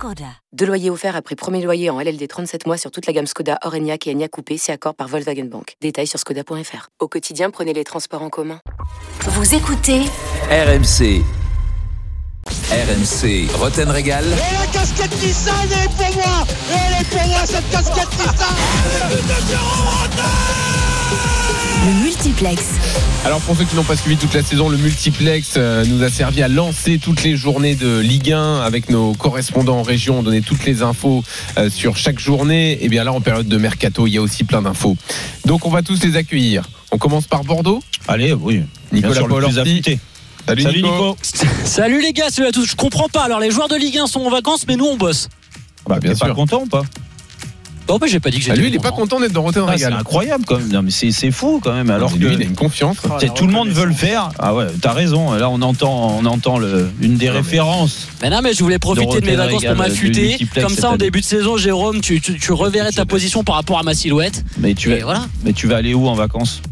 Skoda. Deux loyers offerts après premier loyer en LLD 37 mois sur toute la gamme Skoda, Orenia et Enya Coupé, c'est accord par Volkswagen Bank. Détails sur skoda.fr. Au quotidien, prenez les transports en commun. Vous écoutez RMC. RMC, Roten Régal. Et la casquette Nissan elle est pour moi Elle est pour moi cette casquette Nissan le multiplex. Alors pour ceux qui n'ont pas suivi toute la saison, le multiplex euh, nous a servi à lancer toutes les journées de Ligue 1 avec nos correspondants en région, on donnait toutes les infos euh, sur chaque journée. Et bien là en période de mercato, il y a aussi plein d'infos. Donc on va tous les accueillir. On commence par Bordeaux. Allez, oui. Nicolas Paul Salut, Salut Nico. Salut les gars, salut à tous. Je comprends pas. Alors les joueurs de Ligue 1 sont en vacances, mais nous on bosse. Bah, bien sûr. pas content ou pas? Non, mais j'ai pas dit que j'étais. Ah, lui, il est pas content d'être dans Rotten ah, Régal. C'est incroyable quand même. Non, mais c'est fou quand même. Alors lui, il a une confiance. tout le monde veut le faire. Ah ouais, t'as raison. Là, on entend, on entend le, une des références. Mais non, mais je voulais profiter de, mes vacances pour m'affûter. Comme ça, en début de saison, Jérôme, tu, tu, reverrais ta position par rapport à ma silhouette. Mais tu, vas, voilà. mais tu vas aller où en vacances?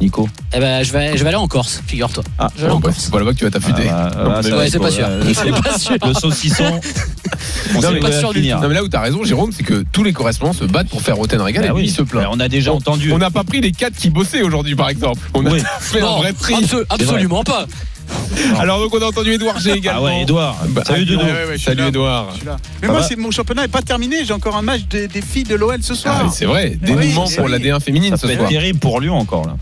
Nico Eh ben, je vais, je vais aller en Corse, figure-toi. Ah, je vais aller en Corse. C'est pas là-bas que tu vas t'affûter. Ah, bah, ouais, c'est pas sûr. C'est pas sûr. Le saucisson. On non, mais, pas sûr du non, mais là où t'as raison, Jérôme, c'est que tous les correspondants se battent pour faire Roten Régal bah et oui. il se plaint. on a déjà entendu. On n'a pas pris les quatre qui bossaient aujourd'hui, par exemple. On a fait un vrai tri. absolument pas. Alors donc on a entendu Edouard G également. Ah ouais, Edouard. Bah, Salut Doudou. Salut Edouard. Mais moi, mon championnat n'est pas terminé. J'ai encore un match des, filles de l'OL ce soir. Ah, c'est vrai. Dénouement pour la D1 féminine ça ce soir. terrible pour Lyon encore là.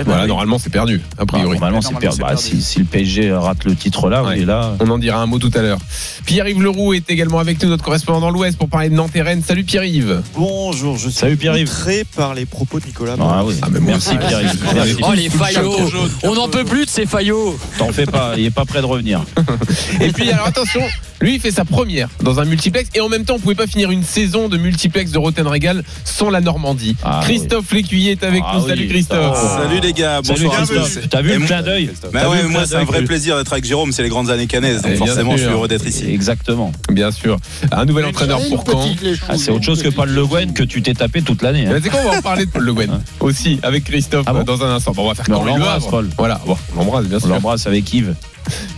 Eh ben voilà, normalement c'est perdu, a priori. normalement c'est perdu. Bah, si, si, le PSG rate le titre là, ouais. est là. On en dira un mot tout à l'heure. Pierre-Yves Leroux est également avec nous, notre correspondant dans l'Ouest, pour parler de Nantes et Rennes. Salut Pierre-Yves. Bonjour, je suis Salut Pierre-Yves. très par les propos de Nicolas. Ah, oui. ah, mais Merci Pierre-Yves. Oh les faillots On n'en peut plus de ces faillots T'en fais pas, il est pas prêt de revenir. et puis alors attention, lui, il fait sa première dans un multiplex et en même temps, on pouvait pas finir une saison de multiplex de Roten Régal sans la Normandie. Ah, Christophe oui. Lécuyer est avec ah, nous. Oui. Salut Christophe. Salut les gars. Christophe. T'as vu le clin d'œil ouais, moi c'est un vrai plaisir d'être avec Jérôme. C'est les grandes années canaises, donc forcément, je suis heureux d'être ici. Exactement. Bien sûr. Un nouvel entraîneur pour quand ah, C'est autre chose que Paul Le Guen que tu t'es tapé toute l'année. Hein. C'est quoi On va en parler de Paul Le Guen aussi avec Christophe ah dans un instant. On va faire on l'embrasse, Paul. Voilà, on l'embrasse bien sûr. On l'embrasse avec Yves.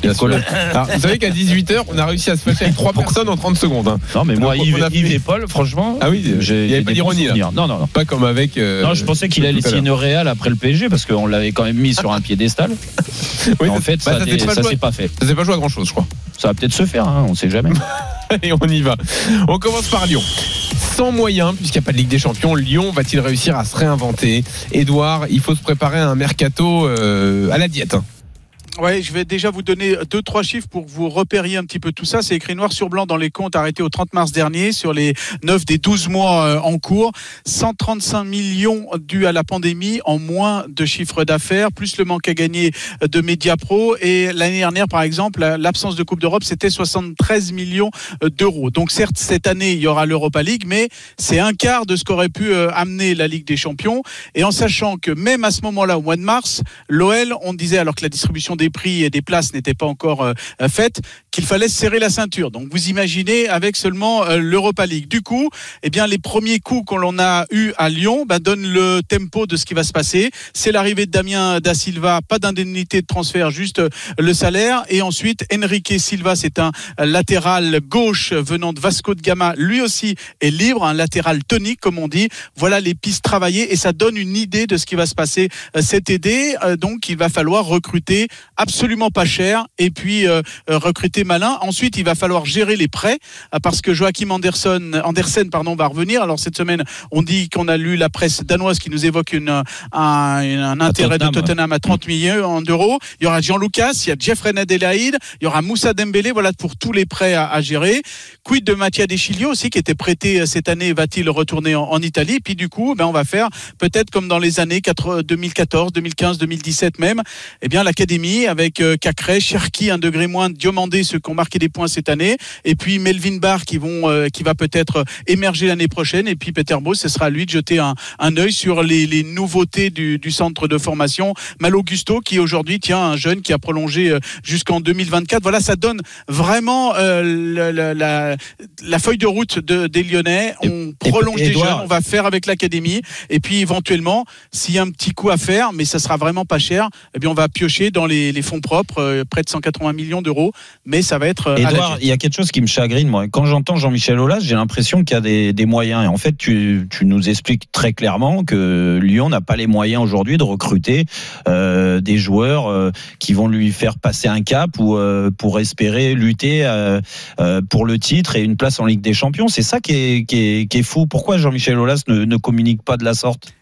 Bien sûr. Alors, vous savez qu'à 18h, on a réussi à se fâcher avec trois personnes en 30 secondes. Hein. Non, mais moi, Donc, Yves, on a Yves fait- et Paul, franchement. Ah oui, il j'ai n'y avait j'ai pas des d'ironie bons là. souvenirs. Non, non, non. Pas comme avec. euh, Non, je pensais qu'il allait signer le Real après le PSG parce qu'on l'avait quand même mis sur un piédestal. Oui, en fait, bah, ça n'est- s'est pas ça joué- s'est pas fait. Ça s'est pas joué à grand chose, je crois. Ça va peut-être se faire, hein, on sait jamais. Et on y va. On commence par Lyon. Sans moyens, puisqu'il n'y a pas de Ligue des Champions, Lyon va-t-il réussir à se réinventer? Edouard, il faut se préparer à un mercato euh, à la diète. hein. Ouais, je vais déjà vous donner deux, trois chiffres pour que vous repériez un petit peu tout ça. C'est écrit noir sur blanc dans les comptes arrêtés au 30 mars dernier sur les 9 des 12 mois euh, en cours. 135 millions dus à la pandémie en moins de chiffre d'affaires, plus le manque à gagner de Mediapro. Et l'année dernière, par exemple, la- l'absence de Coupe d'Europe, c'était 73 millions euh, d'euros. Donc certes, cette année, il y aura l'Europa League, mais c'est un quart de ce qu'aurait pu euh, amener la Ligue des Champions. Et en sachant que même à ce moment-là, au mois de mars, l'OL, on disait, alors que la distribution des prix et des places n'était pas encore euh, faite, qu'il fallait serrer la ceinture. Donc vous imaginez avec seulement euh, l'Europa League. Du coup, eh bien les premiers coups qu'on a eu à Lyon bah, donnent le tempo de ce qui va se passer. C'est l'arrivée de Damien da Silva, pas d'indemnité de transfert, juste euh, le salaire. Et ensuite, Enrique Silva, c'est un euh, latéral gauche venant de Vasco de Gama, lui aussi est libre, un latéral tonique comme on dit. Voilà les pistes travaillées et ça donne une idée de ce qui va se passer euh, cet été. Euh, donc il va falloir recruter absolument pas cher et puis euh, euh, recruter malin. Ensuite, il va falloir gérer les prêts euh, parce que Joachim Anderson, Andersen pardon, va revenir. Alors cette semaine, on dit qu'on a lu la presse danoise qui nous évoque une, un, un intérêt Tottenham. de Tottenham à 30 millions d'euros. Il y aura Jean Lucas, il y a Jeffrey Adelaide, il y aura Moussa Dembélé. Voilà pour tous les prêts à, à gérer. Quid de Mattia Deschilio aussi qui était prêté euh, cette année, va-t-il retourner en, en Italie? Puis du coup, ben, on va faire peut-être comme dans les années 4 2014, 2015, 2017 même, eh bien l'académie avec euh, Cacré, Cherki, un degré moins, Diomandé, ceux qui ont marqué des points cette année, et puis Melvin Barr qui vont, euh, qui va peut-être émerger l'année prochaine, et puis Peter Beau, ce sera à lui de jeter un, un œil sur les, les nouveautés du, du, centre de formation. Mal Augusto qui aujourd'hui tient un jeune qui a prolongé euh, jusqu'en 2024. Voilà, ça donne vraiment euh, la, la, la, feuille de route de, des Lyonnais. On prolonge des jeunes, on va faire avec l'académie, et puis éventuellement, s'il y a un petit coup à faire, mais ça sera vraiment pas cher, eh bien on va piocher dans les, les fonds propres, euh, près de 180 millions d'euros, mais ça va être. Euh, Edouard, il y a quelque chose qui me chagrine, moi. Quand j'entends Jean-Michel Aulas, j'ai l'impression qu'il y a des, des, moyens. Et en fait, tu, tu, nous expliques très clairement que Lyon n'a pas les moyens aujourd'hui de recruter euh, des joueurs euh, qui vont lui faire passer un cap ou euh, pour espérer lutter pour le titre et une place en Ligue des Champions. C'est ça qui est, qui est, qui est fou. Pourquoi Jean-Michel Aulas ne, ne communique pas de la sorte?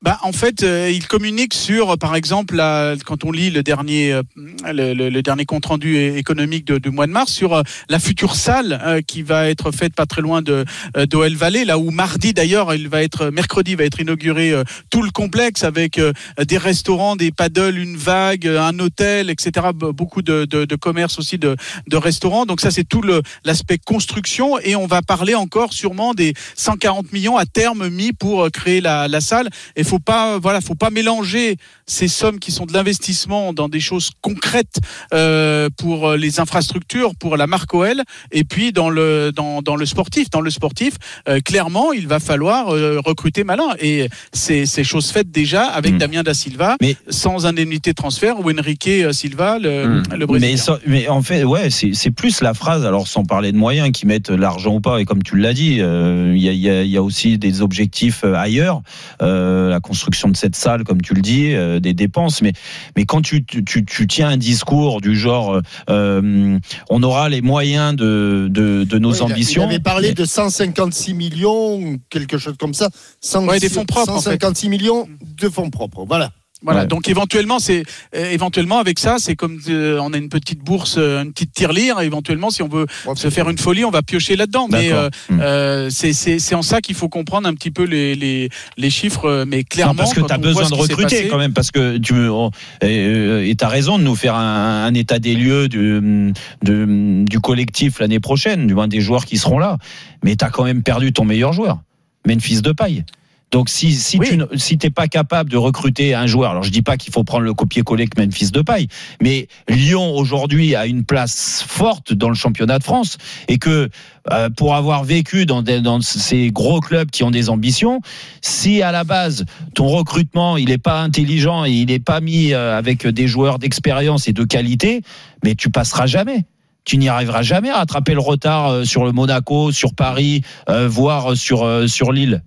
Bah, en fait, euh, il communique sur, par exemple, la, quand on lit le dernier, euh, le, le, dernier compte rendu économique de, du mois de mars, sur euh, la future salle euh, qui va être faite pas très loin de d'OL Valley, là où mardi d'ailleurs, il va être mercredi va être inauguré tout le complexe avec des restaurants, des paddles, une vague, un hôtel, etc. Beaucoup de, de, de commerces aussi de, de restaurants. Donc ça, c'est tout l'aspect construction et on va parler encore sûrement des 140 millions à terme mis pour créer la, la salle. Et faut pas, voilà, faut pas mélanger ces sommes qui sont de l'investissement dans des choses concrètes euh, pour les infrastructures, pour la marque OL, et puis dans le dans, dans le sportif. Dans le sportif, euh, clairement, il va falloir euh, recruter malin, et c'est c'est chose faite déjà avec mmh. Damien da Silva, mais, sans indemnité de transfert ou Enrique Silva, le, mmh. le Brésilien. Mais, en fait, ouais, c'est plus la phrase. Alors sans parler de moyens qui mettent l'argent ou pas, et comme tu l'as dit, il euh, y, a, y, a, y, a, aussi des objectifs ailleurs. la construction de cette salle, comme tu le dis des dépenses, mais, mais quand tu, tu, tu tiens un discours du genre euh, on aura les moyens de, de, de nos oui, ambitions. Il avait parlé de 156 millions, quelque chose comme ça. 100, ouais, des fonds propres. 156 en fait. millions de fonds propres. Voilà. Voilà, ouais. donc éventuellement, c'est euh, éventuellement avec ça, c'est comme euh, on a une petite bourse, euh, une petite tirelire. Éventuellement, si on veut ouais, se faire une folie, on va piocher là-dedans. Mais euh, mmh. c'est en ça qu'il faut comprendre un petit peu les, les, les chiffres. Mais clairement, non, parce que tu as besoin de recruter quand même, parce que tu oh, et tu as raison de nous faire un, un état des lieux du, de, du collectif l'année prochaine, du moins des joueurs qui seront là. Mais tu as quand même perdu ton meilleur joueur, Memphis de paille. Donc si si oui. tu si t'es pas capable de recruter un joueur, alors je dis pas qu'il faut prendre le copier-coller que Memphis de paille, mais Lyon aujourd'hui a une place forte dans le championnat de France et que euh, pour avoir vécu dans, des, dans ces gros clubs qui ont des ambitions, si à la base ton recrutement il est pas intelligent et il n'est pas mis euh, avec des joueurs d'expérience et de qualité, mais tu passeras jamais tu n'y arriveras jamais à rattraper le retard euh, sur le Monaco, sur Paris, euh, voire sur, euh, sur Lille.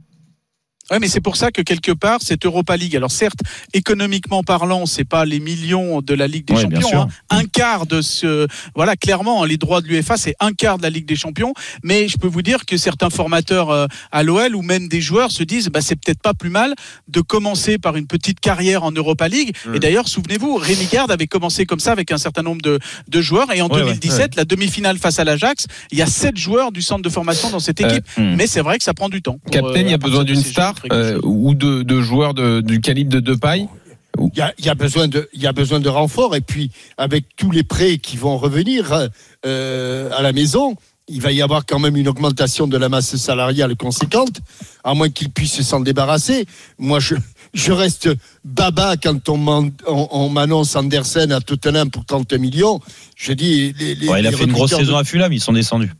Oui, mais c'est pour ça que quelque part cette Europa League, alors certes économiquement parlant, c'est pas les millions de la Ligue des ouais, Champions, hein, un quart de ce, voilà clairement les droits de l'UEFA c'est un quart de la Ligue des Champions, mais je peux vous dire que certains formateurs euh, à l'OL ou même des joueurs se disent, bah c'est peut-être pas plus mal de commencer par une petite carrière en Europa League. Mmh. Et d'ailleurs souvenez-vous, Rémi Garde avait commencé comme ça avec un certain nombre de, de joueurs et en ouais, 2017 ouais, la demi-finale face à l'Ajax, il y a sept joueurs du centre de formation dans cette équipe, euh, mmh. mais c'est vrai que ça prend du temps. Captain, euh, il y a besoin d'une star euh, ou de, de joueurs de, du calibre de Depay il y, a, il y, a besoin de, il y a besoin de renfort et puis avec tous les prêts qui vont revenir euh, à la maison, il va y avoir quand même une augmentation de la masse salariale conséquente, à moins qu'il puisse s'en débarrasser. Moi, je, je reste baba quand on m'annonce Andersen à Tottenham pour 30 millions. Je dis. Les, les, ouais, il a fait une grosse saison à Fulham, ils sont descendus.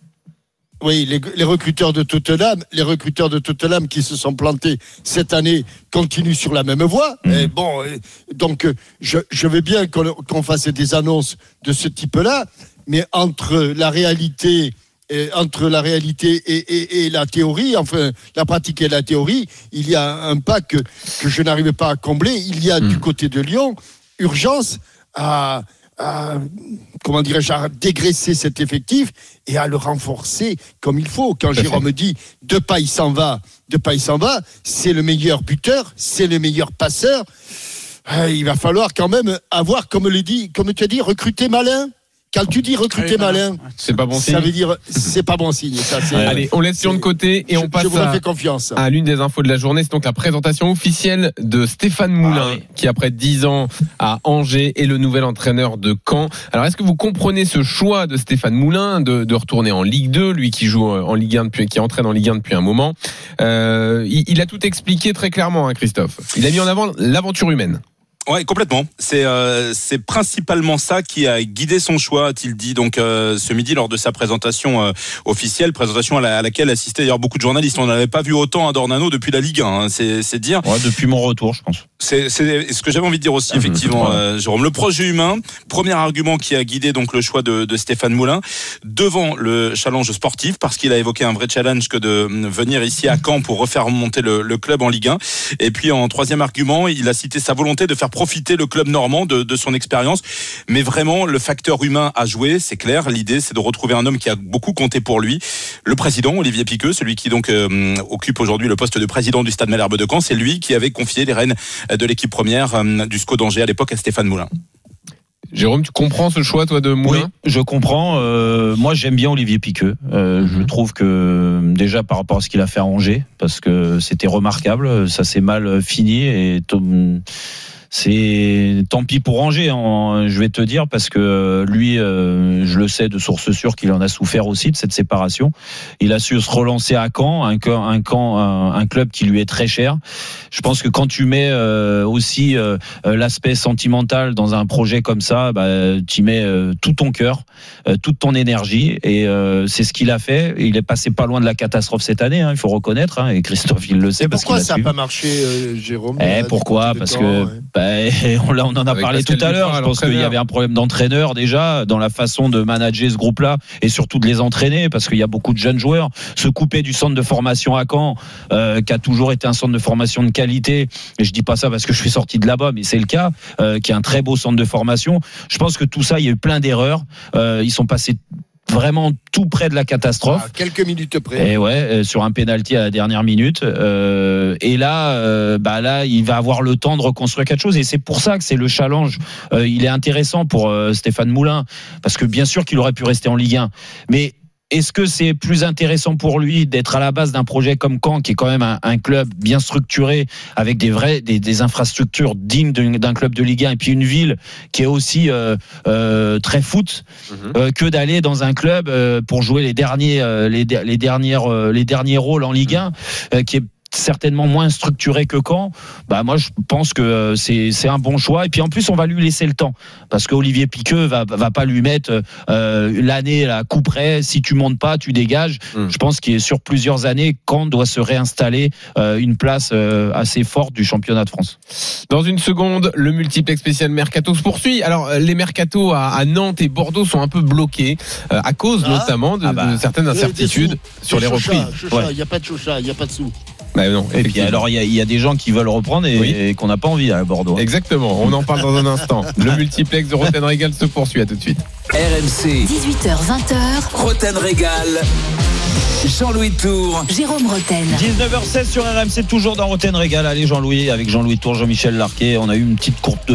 Oui, les, les, recruteurs de Tottenham, les recruteurs de Tottenham qui se sont plantés cette année continuent sur la même voie. Mmh. Et bon, donc je, je veux bien qu'on qu fasse des annonces de ce type-là, mais entre la réalité et, entre la réalité et, et, et, la théorie, enfin la pratique et la théorie, il y a un pas que, que je n'arrive pas à combler. Il y a mmh. du côté de Lyon urgence à à, comment dirais-je, à dégraisser cet effectif et à le renforcer comme il faut. Quand Jérôme me dit de pas il s'en va, de pas il s'en va, c'est le meilleur buteur, c'est le meilleur passeur. Il va falloir quand même avoir, comme le dit, comme tu as dit, recruter malin quand tu dis recruter malin, c'est pas bon signe. Ça veut dire c'est pas bon signe. Ça, Allez, on laisse sur de côté et on passe à, confiance. à l'une des infos de la journée. C'est donc la présentation officielle de Stéphane Moulin, ah qui après 10 ans à Angers est le nouvel entraîneur de Caen. Alors est-ce que vous comprenez ce choix de Stéphane Moulin de, de, retourner en Ligue 2, lui qui joue en Ligue 1 depuis, qui entraîne en Ligue 1 depuis un moment? Euh, il, il, a tout expliqué très clairement, hein, Christophe. Il a mis en avant l'aventure humaine. Ouais, complètement. C'est euh, c'est principalement ça qui a guidé son choix, a-t-il dit donc euh, ce midi lors de sa présentation euh, officielle, présentation à, laquelle assistaient d'ailleurs beaucoup de journalistes. On n'avait pas vu autant à Dornano depuis la Ligue 1, hein, c'est dire. Ouais, depuis mon retour, je pense. C'est ce que j'avais envie de dire aussi, effectivement, euh, Jérôme. Le projet humain, premier argument qui a guidé donc le choix de, de Stéphane Moulin devant le challenge sportif, parce qu'il a évoqué un vrai challenge que de venir ici à Caen pour refaire monter le, le club en Ligue 1. Et puis en troisième argument, il a cité sa volonté de faire profiter le club normand de, de son expérience. Mais vraiment, le facteur humain a joué, c'est clair. L'idée, c'est de retrouver un homme qui a beaucoup compté pour lui. Le président, Olivier Piqueux, celui qui donc euh, occupe aujourd'hui le poste de président du Stade Malherbe de Caen, c'est lui qui avait confié les rênes de l'équipe première euh, du SCO d'Angers à l'époque à Stéphane Moulin. Jérôme, tu comprends ce choix, toi, de Moulin? Oui, je comprends. Euh, moi, j'aime bien Olivier Piqueux. Euh, Je mhm. trouve que, déjà, par rapport à ce qu'il a fait à Angers, parce que c'était remarquable, ça s'est mal fini et c'est tant pis pour Angers, hein, je vais te dire, parce que euh, lui, euh, je le sais de source sûre qu'il en a souffert aussi de cette séparation. Il a su se relancer à Caen, un, un, un, club qui lui est très cher. Je pense que quand tu mets euh, aussi l'aspect sentimental dans un projet comme ça, bah, tu mets tout ton cœur, toute ton énergie, et c'est ce qu'il a fait. Il est passé pas loin de la catastrophe cette année, hein, il faut reconnaître, hein, et Christophe il le sait. Parce pourquoi ça n'a pas marché, Jérôme? Eh, Pourquoi? Parce que bah, on, on en a parlé tout à l'heure. Je pense qu'il y avait un problème d'entraîneur déjà dans la façon de manager ce groupe-là et surtout de les entraîner parce qu'il y a beaucoup de jeunes joueurs. Se couper du centre de formation à Caen, euh, qui a toujours été un centre de formation de qualité. Et je dis pas ça parce que je suis sorti de là-bas, mais c'est le cas, euh, qui est un très beau centre de formation. Je pense que tout ça, il y a eu plein d'erreurs. Euh, ils sont passés vraiment tout près de la catastrophe. quelques minutes près. Et ouais, euh, sur un penalty à la dernière minute. Euh, et là, euh, bah là, il va avoir le temps de reconstruire quelque chose. Et c'est pour ça que c'est le challenge. il est intéressant pour Stéphane Moulin, parce que bien sûr qu'il aurait pu rester en Ligue 1, mais est-ce que c'est plus intéressant pour lui d'être à la base d'un projet comme Caen, qui est quand même un, club bien structuré, avec des vrais, des, infrastructures dignes d'un club de Ligue 1, et puis une ville qui est aussi euh, euh, très foot, mhm. euh, que d'aller dans un club pour jouer les derniers, les, les dernières, les derniers rôles en Ligue 1, qui est certainement moins structuré que quand, bah moi je pense que euh, c'est un bon choix. Et puis en plus on va lui laisser le temps parce qu'Olivier Piqueux va va pas lui mettre euh, l'année à coup près. Si tu montes pas, tu dégages. Hmm. Je pense qu'il est sur plusieurs années, quand doit se réinstaller euh, une place assez forte du championnat de France. Dans une seconde, le multiplex spécial mercato se poursuit. Alors les mercatos à, Nantes et Bordeaux sont un peu bloqués à cause ah. notamment de, ah bah. certaines incertitudes sur les reprises. Il n'y a pas de choucha, il n'y a pas de sous. Bah non, et puis alors il y, a des gens qui veulent reprendre et, qu'on n'a pas envie à Bordeaux. Hein. Exactement, on en parle dans un instant. Le multiplex de Roten Régal se poursuit, à tout de suite. RMC 18h20h Roten Régal Jean-Louis Tour. Jérôme Roten. 19h16 sur RMC, toujours dans Roten Régal. Allez, Jean-Louis, avec Jean-Louis Tour, Jean-Michel Larquet. On a eu une petite courte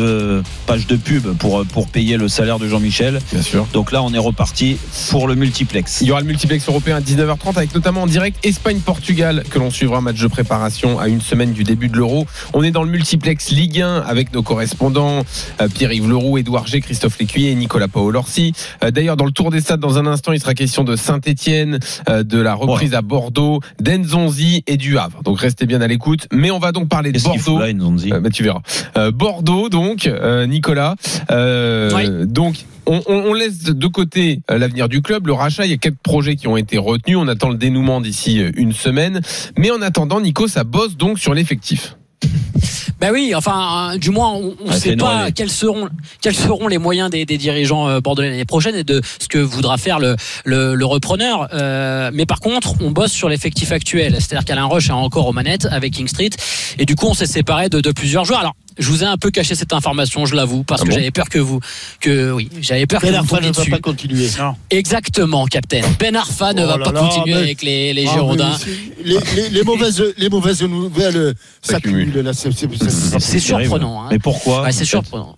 page de pub pour, pour payer le salaire de Jean-Michel. Bien sûr. Donc là, on est reparti pour le multiplex. Il y aura le multiplex européen à 19h30 avec notamment en direct Espagne-Portugal que l'on suivra match de préparation à une semaine du début de l'Euro. On est dans le multiplex Ligue 1 avec nos correspondants euh, Pierre-Yves Leroux, Édouard G, Christophe Lécuyer et Nicolas Paolo-Orsi. Euh, d'ailleurs, dans le tour des stades, dans un instant, il sera question de Saint-Etienne, euh, de la reprise à Bordeaux, d'Enzonzi et du Havre. Donc restez bien à l'écoute. Mais on va donc parler de Bordeaux. Là, bah, tu verras. Bordeaux, donc, Nicolas. Donc, on, laisse de côté l'avenir du club, le rachat. Il y a quelques projets qui ont été retenus. On attend le dénouement d'ici une semaine. Mais en attendant, Nico, ça bosse donc sur l'effectif. Ben oui, enfin, euh, du moins, on ne sait pas quels seront, quels seront les moyens des, dirigeants euh, bordelais l'année prochaine et de ce que voudra faire le, le, repreneur. Euh, mais par contre, on bosse sur l'effectif actuel. C'est-à-dire qu'Alain Roche est encore aux manettes avec King Street. Et du coup, on s'est séparé de, de plusieurs joueurs. Alors, je vous ai un peu caché cette information, je l'avoue, parce ah que j'avais peur que vous, que oui, j'avais peur ben que Arfa ne va pas continuer. Exactement, Captain. Ben Arfa ne oh va pas continuer avec les, les ah, Girondins. Les, les, les, mauvaises, les mauvaises nouvelles s'accumulent. C'est surprenant. Hein. Mais pourquoi C'est surprenant.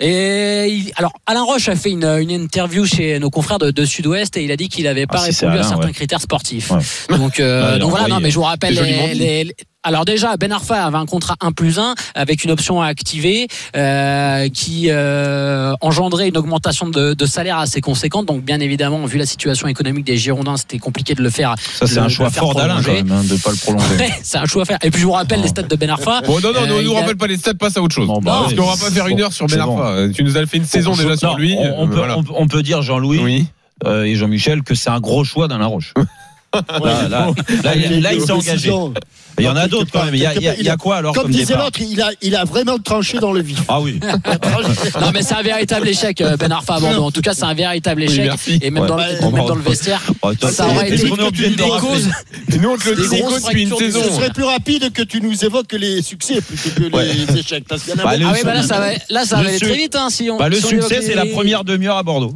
Et il- alors Alain Roche a fait une, une interview chez nos confrères de, de Sud-Ouest et il a dit qu'il n'avait pas Ah, c'est répondu à certains ouais. critères sportifs. Ouais. Donc, euh, donc voilà, non, mais je vous rappelle les- alors déjà, Ben Arfa avait un contrat 1 plus 1 avec une option à activer euh, qui euh, engendrait une augmentation de, de salaire assez conséquente. Donc bien évidemment, vu la situation économique des Girondins, c'était compliqué de le faire. Ça, c'est un choix fort d'Alain, quand même, hein, de pas le prolonger. Ouais, c'est un choix à faire. Et puis je vous rappelle les stats de Ben Arfa. Bon, non, non, Euh, ne nous il a- rappelle pas les stats, passe à autre chose. Bon, bah, Parce qu'on va pas faire une heure sur Ben bon. Arfa. Tu nous as fait une saison déjà sur Non, lui. On, on euh, peut, voilà. on peut- on peut dire, Jean-Louis Oui. euh, et Jean-Michel, que c'est un gros choix d'Alain Roche. Là, là, là, il- là, il s'est engagé. Il y en a d'autres quand part, même. Il y a, quelque il y a- part, il y a quoi alors Comme comme disait l'autre, il a, il a vraiment tranché dans le vif. Ah oui. Non mais c'est un véritable échec euh, Ben Arfa à Bordeaux. En tout cas c'est un véritable échec. et même, Ouais. dans, le, Ouais. même dans le vestiaire. Oh, toi, Ça aurait été qu'on est des causes. Nous, on te le Des dit une saison. Ce serait plus rapide que tu nous évoques les succès plutôt que les échecs. Parce qu'il y en a Bah, beaucoup. le Ah oui, bah là, ça va, aller très vite. Hein, si on, Bah, le on succès, c'est la première demi-heure à Bordeaux.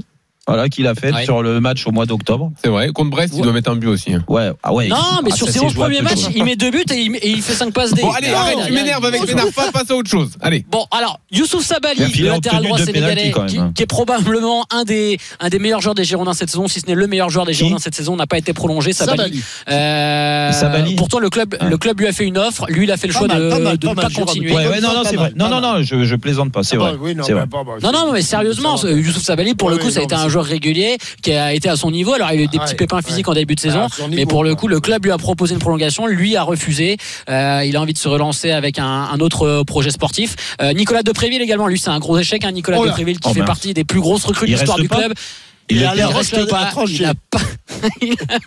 Voilà, qu'il a fait Ouais. sur le match au mois d'octobre. C'est vrai. Contre Brest, il Ouais. doit mettre un but aussi. hein. Ouais, ah ouais. Non, mais Ah, sur ça, ses c'est 11 jouable, premiers matchs, joueur. il met deux buts et il, et il fait 5 passes D. Bon, allez, Non, arrête, il tu m'énerves avec il Arfa, passe à autre chose. Allez. Bon, alors, Youssouf Sabali, Il le latéral droit sénégalais, qui, hein. qui est probablement un des, un des meilleurs joueurs des Girondins cette saison, si ce n'est le meilleur joueur des Girondins cette saison, n'a pas été prolongé. Sabali. Sabali. Euh, Sabali Pourtant, le club, Ah. le club lui a fait une offre. Lui, il a fait le choix de, ne pas continuer. Non, non, c'est vrai. Non, non, non, je, plaisante pas, c'est Ah vrai. non, Non, non, mais sérieusement, Youssouf Sabali, pour le coup, ça a été un c'est- joueur régulier qui a été à son niveau. Alors, il a eu des Ouais, petits pépins physiques en début de saison, Bah, à son mais pour le coup, le club lui a proposé une prolongation. Lui a refusé. Euh, il a envie de se relancer avec un, un autre euh, projet sportif. Euh, Nicolas Depréville également, lui, c'est un gros échec. hein, Nicolas Oh. Depréville qui Oh fait partie des plus grosses recrues de l'histoire du pas club. Il ne à reste pas. Il a pas. il a-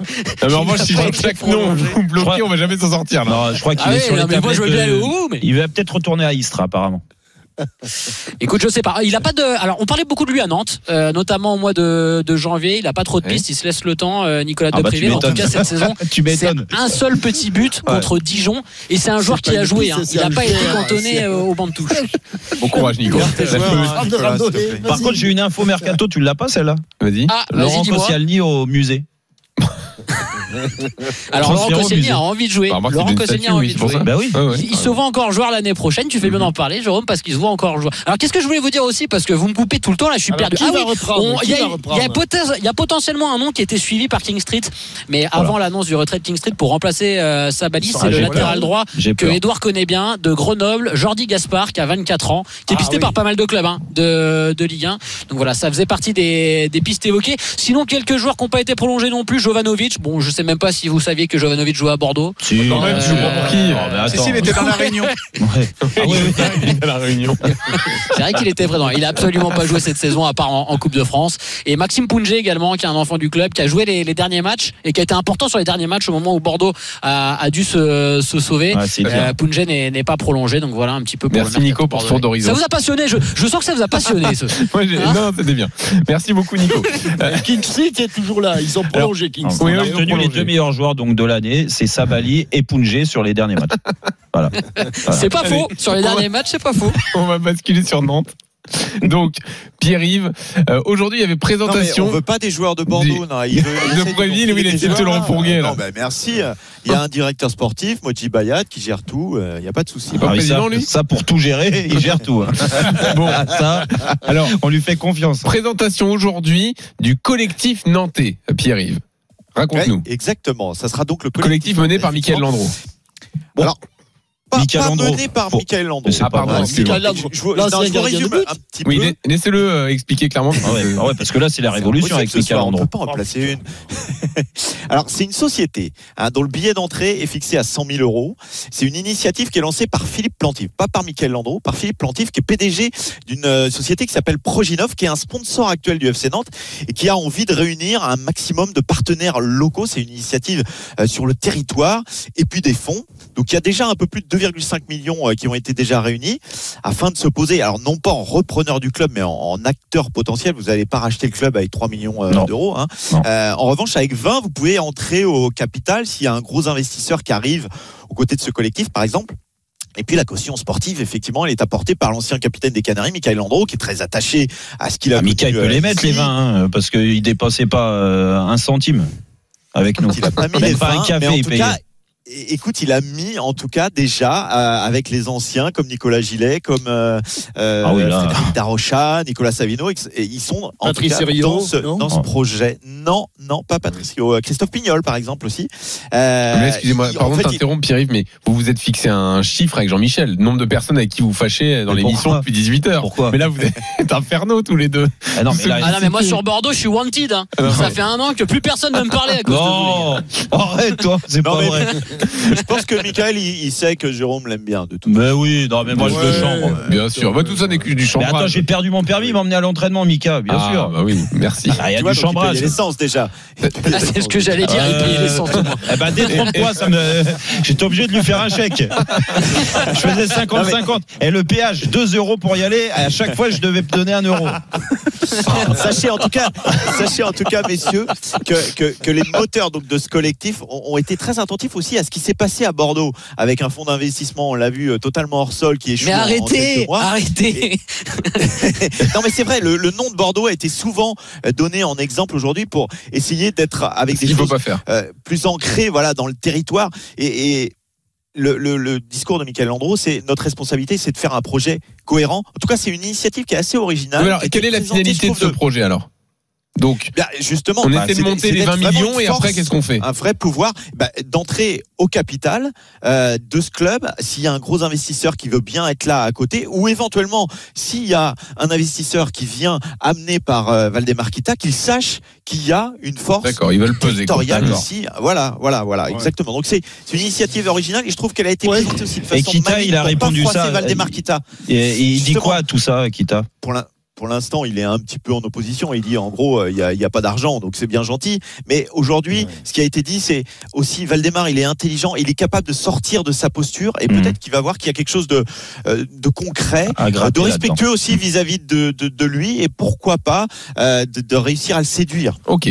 Ah, revanche, si a pas chaque nom prolongé. vous bloquez, Ouais. on va jamais s'en sortir là. Non, je crois qu'il Ah est ouais, sur les non, mais moi, je veux tablettes bien de- aller au bout, mais- Il va peut-être retourner à Istra, apparemment. Écoute, je sais pas. Il a pas de. Alors, on parlait beaucoup de lui à Nantes, euh, notamment au mois de, de janvier. Il a pas trop de pistes. Il se laisse le temps, euh, Nicolas Ah bah. En tout cas, cette saison, Tu m'étonnes. un seul petit but contre Dijon. Et c'est un joueur qui a joué. hein. Il n'a pas été cantonné euh, au banc de touche. Bon courage, Nico. hein. Plaît. Par contre, j'ai une info mercato, tu l'as pas celle-là? Vas-y. Ah, vas-y, Laurent. Koscielny au musée. Alors, Laurent musée. a envie de jouer. Bah, Laurent Koscielny a oui, envie de jouer. Bah oui. Ouais. Il se voit encore joueur l'année prochaine. Tu fais bien d'en parler, Jérôme, parce qu'il se voit encore joueur. Alors, qu'est-ce que je voulais vous dire aussi Parce que vous me coupez tout le temps, là, je suis Alors, perdu. Ah oui, il y, y y a potentiellement un nom qui a été suivi par King Street, mais avant l'annonce du retrait de King Street pour remplacer euh, c'est le latéral droit que. Edouard connaît bien, de Grenoble, Jordi Gaspard, qui a 24 ans, qui est Ah pisté par pas mal de clubs hein, de, Ligue 1. Donc voilà, ça faisait partie des pistes évoquées. Sinon, quelques joueurs qui n'ont pas été prolongés non plus. Jovanovic, bon, je sais même pas si vous saviez que Jovanovic jouait à Bordeaux. Si. Quand même, Euh, joues pas pour qui Non, mais Si, si, il était dans la réunion. Ouais. Ah oui, oui. Il est à la réunion. C'est vrai qu'il était présent. Il a absolument pas joué cette saison à part en, en Coupe de France. Et Maxime Punge également, qui est un enfant du club, qui a joué les, les derniers matchs et qui a été important sur les derniers matchs au moment où Bordeaux a, a dû se, se sauver. Euh. Punge n'est pas prolongé, donc voilà un petit peu pour Merci le Nico pour ce tour bordelais. d'horizon. Ça vous a passionné je, je sens que ça vous a passionné. Ce... Moi, Hein Non, c'était bien. Merci beaucoup, Nico. Euh, King Street est toujours là. Ils ont prolongé. Oui, a oui, ils ont retenu les deux meilleurs joueurs donc de l'année, c'est Sabali et Punjé sur les derniers matchs. Voilà. C'est pas Allez. faux. Sur les derniers matchs, c'est pas faux. On va basculer sur Nantes. Donc, Pierre-Yves, euh, aujourd'hui, il y avait Non, présentation. on veut pas des joueurs de Bordeaux. Du- non, il veut- il de Préville, oui, il des de te le joueurs. refourguer, là. Non, ben, merci. Il y a un directeur sportif, Moji Bayat, qui gère tout. euh, Il n'y a pas de souci. Ah président, ça, lui ça, pour tout gérer, il gère tout. hein. Bon, Ah, ça, alors, on lui fait confiance. présentation aujourd'hui du collectif nantais, Pierre-Yves. Raconte-nous. Ouais, exactement. Ça sera donc le Collectif mené par Mickaël Landreau. Bon, alors, pas, Landreau. mené par Pour- Michael Landreau. Ah, pardon. Michael Je, Landreau, je, non, l'ancien je vous gardien de résume but. un petit Oui, peu. la- laissez-le euh, expliquer clairement. Ah ouais, ah ouais, parce que là, c'est la révolution avec Michael ce soir, On ne Landreau. peut pas en placer une. Alors, c'est une société hein, dont le billet d'entrée est fixé à 100 000 euros. C'est une initiative qui est lancée par Philippe Plantif, pas par Michael Landreau, par Philippe Plantif, qui est PDG d'une euh, société qui s'appelle Proginov, qui est un sponsor actuel du FC Nantes et qui a envie de réunir un maximum de partenaires locaux. C'est une initiative euh, sur le territoire et puis des fonds. Donc, il y a déjà un peu plus de 2,5 millions euh, qui ont été déjà réunis afin de se poser, alors non pas en repreneur du club, mais en, en acteur potentiel. Vous n'allez pas racheter le club avec 3 millions euh, d'euros. hein. Euh, en revanche, avec 20, vous pouvez entrer au capital s'il y a un gros investisseur qui arrive aux côtés de ce collectif, par exemple. Et puis la caution sportive, effectivement, elle est apportée par l'ancien capitaine des Canaries, Michael Landreau, qui est très attaché à ce qu'il a Ah, Michael peut les mettre, les ici. 20, hein, parce qu'il dépassait pas euh, un centime avec nous. Il a pas mis les pas un 20, café, mais en tout cas, écoute, il a mis en tout cas déjà euh, avec les anciens comme Nicolas Gilet, comme euh, euh, Ah oui, là. Frédéric Darocha, Nicolas Savino, et ils sont en Patrice tout cas dans ce, non dans ce projet. Non, non, pas Patricio. Euh, Christophe Pignol, par exemple aussi. Euh, excusez-moi, pardon en de t'interrompre, Pierre-Yves, mais vous vous êtes fixé un chiffre avec Jean-Michel, le nombre de personnes avec qui vous fâchez dans l'émission depuis 18 heures. Pourquoi Mais là, vous êtes infernaux tous les deux. Ah non, mais là, Ah non, mais moi sur Bordeaux, je suis wanted. hein. Ah, Ça ouais. fait un an que plus personne ne me parlait à cause de vous. Non, arrête toi, c'est Non, pas mais- vrai. je pense que Michael, il, il sait que Jérôme l'aime bien de tout. Mais oui, non, mais moi je le chambre. Bien sûr. Bah, tout ça n'est que du Mais chambrage. attends, j'ai perdu mon permis, il m'a emmené à l'entraînement, Mika, bien Ah, sûr. Bah oui, merci. Ah, il y a Tu vois, du donc il chambrage. l'essence déjà. Ah, c'est ce que j'allais dire, il paye l'essence. Eh ben, détrompe-toi, ça me... j'étais obligé de lui faire un chèque. je faisais 50-50. Et le péage, 2 euros pour y aller. À chaque fois, je devais me donner 1 euro. sachez en tout cas, sachez en tout cas, messieurs, que, que, que les moteurs donc de ce collectif ont, ont été très attentifs aussi à ce qui s'est passé à Bordeaux avec un fonds d'investissement, on l'a vu, euh, totalement hors sol qui échoue Mais en arrêtez, arrêtez. non mais c'est vrai, le, le nom de Bordeaux a été souvent euh, donné en exemple aujourd'hui pour essayer d'être avec des choses pas faire. euh, plus ancrées voilà, dans le territoire. Et, et le, le- le discours de Michael Landreau, c'est notre responsabilité, c'est de faire un projet cohérent. En tout cas, c'est une initiative qui est assez originale. Oui, alors, quelle est la finalité de ce projet alors? Donc, Bah, justement, on bah, essaie de monter les d'être 20 vraiment millions et après, qu'est-ce qu'on fait un vrai pouvoir bah, d'entrer au capital euh, de ce club s'il y a un gros investisseur qui veut bien être là à côté ou éventuellement s'il y a un investisseur qui vient amené par euh, Valdemar Kita qu'il sache qu'il y a une force D'accord, ils veulent peser. ici voilà voilà voilà exactement donc c'est une initiative originale et je trouve qu'elle a été Ouais. présentée aussi de Et façon Kita, maligne il a répondu ça. Valdemar Kita Et, et il dit quoi tout ça, Kita? Pour l'in- pour l'instant, il est un petit peu en opposition. Il dit en gros, euh, il n'y a, il y a pas d'argent, donc c'est bien gentil. Mais aujourd'hui, ce qui a été dit, c'est aussi Valdemar, il est intelligent, il est capable de sortir de sa posture et Mhm. peut-être qu'il va voir qu'il y a quelque chose de, euh, de concret, de respectueux aussi vis-à-vis de, de, de lui et pourquoi pas euh, de, de réussir à le séduire. Ok.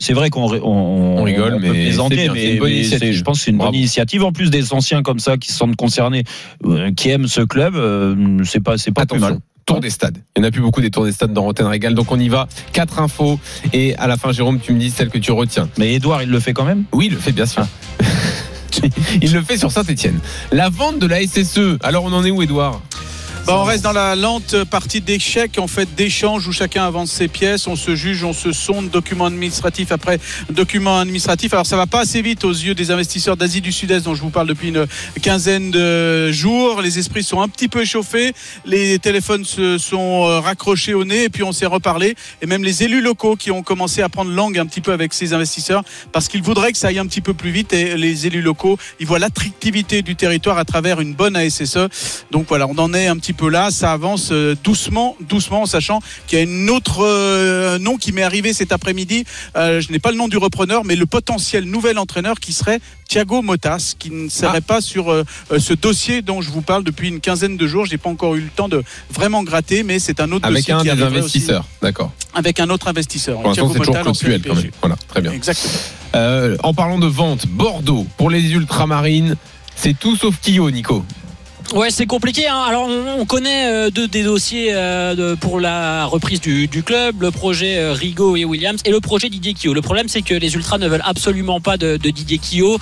C'est vrai on qu'on- on, On rigole, mais plaisanter, bien, je pense que c'est une Bravo. bonne initiative. En plus des anciens comme ça qui se sentent concernés, euh, qui aiment ce club, euh, c'est pas c'est pas plus mal. Tour des stades. Il n'y en a plus beaucoup des tours des stades dans Rotten Régal. Donc on y va. Quatre infos. Et à la fin, Jérôme, tu me dis celle que tu retiens. Mais Edouard, il le fait quand même? Oui, il le fait bien sûr. Ah. il le fait sur Saint-Etienne. La vente de la SSE. Alors on en est où, Edouard Bah, on reste dans la lente partie d'échec, en fait, d'échange où chacun avance ses pièces, on se juge, on se sonde, document administratif après document administratif. Alors ça va pas assez vite aux yeux des investisseurs d'Asie du Sud-Est dont je vous parle depuis une quinzaine de jours. Les esprits sont un petit peu échauffés, les téléphones se sont euh, raccrochés au nez et puis on s'est reparlé. Et même les élus locaux qui ont commencé à prendre langue un petit peu avec ces investisseurs parce qu'ils voudraient que ça aille un petit peu plus vite et les élus locaux, ils voient l'attractivité du territoire à travers une bonne ASSE. Donc voilà, on en est un petit peu là. Ça avance euh, doucement, doucement, en sachant qu'il y a une autre euh, nom qui m'est arrivé cet après-midi. Euh, je n'ai pas le nom du repreneur, mais le potentiel nouvel entraîneur qui serait Thiago Motas, qui ne serait pas sur euh, ce dossier dont je vous parle depuis une quinzaine de jours. J'ai pas encore eu le temps de vraiment gratter, mais c'est un autre Avec dossier un qui des investisseurs. D'accord. avec un autre investisseur. Pour l'instant, Thiago c'est toujours Puel quand même. Voilà, très bien. Exactement. En parlant de vente, Bordeaux, pour les ultramarines, c'est tout sauf Kyo, Nico. Ouais, c'est compliqué. hein. Alors, on, on connaît euh, deux des dossiers euh, de- pour la reprise du, du club, le projet euh, Rigaud et Williams et le projet Didier Quillot. Le problème, c'est que les Ultras ne veulent absolument pas de, de Didier Quillot,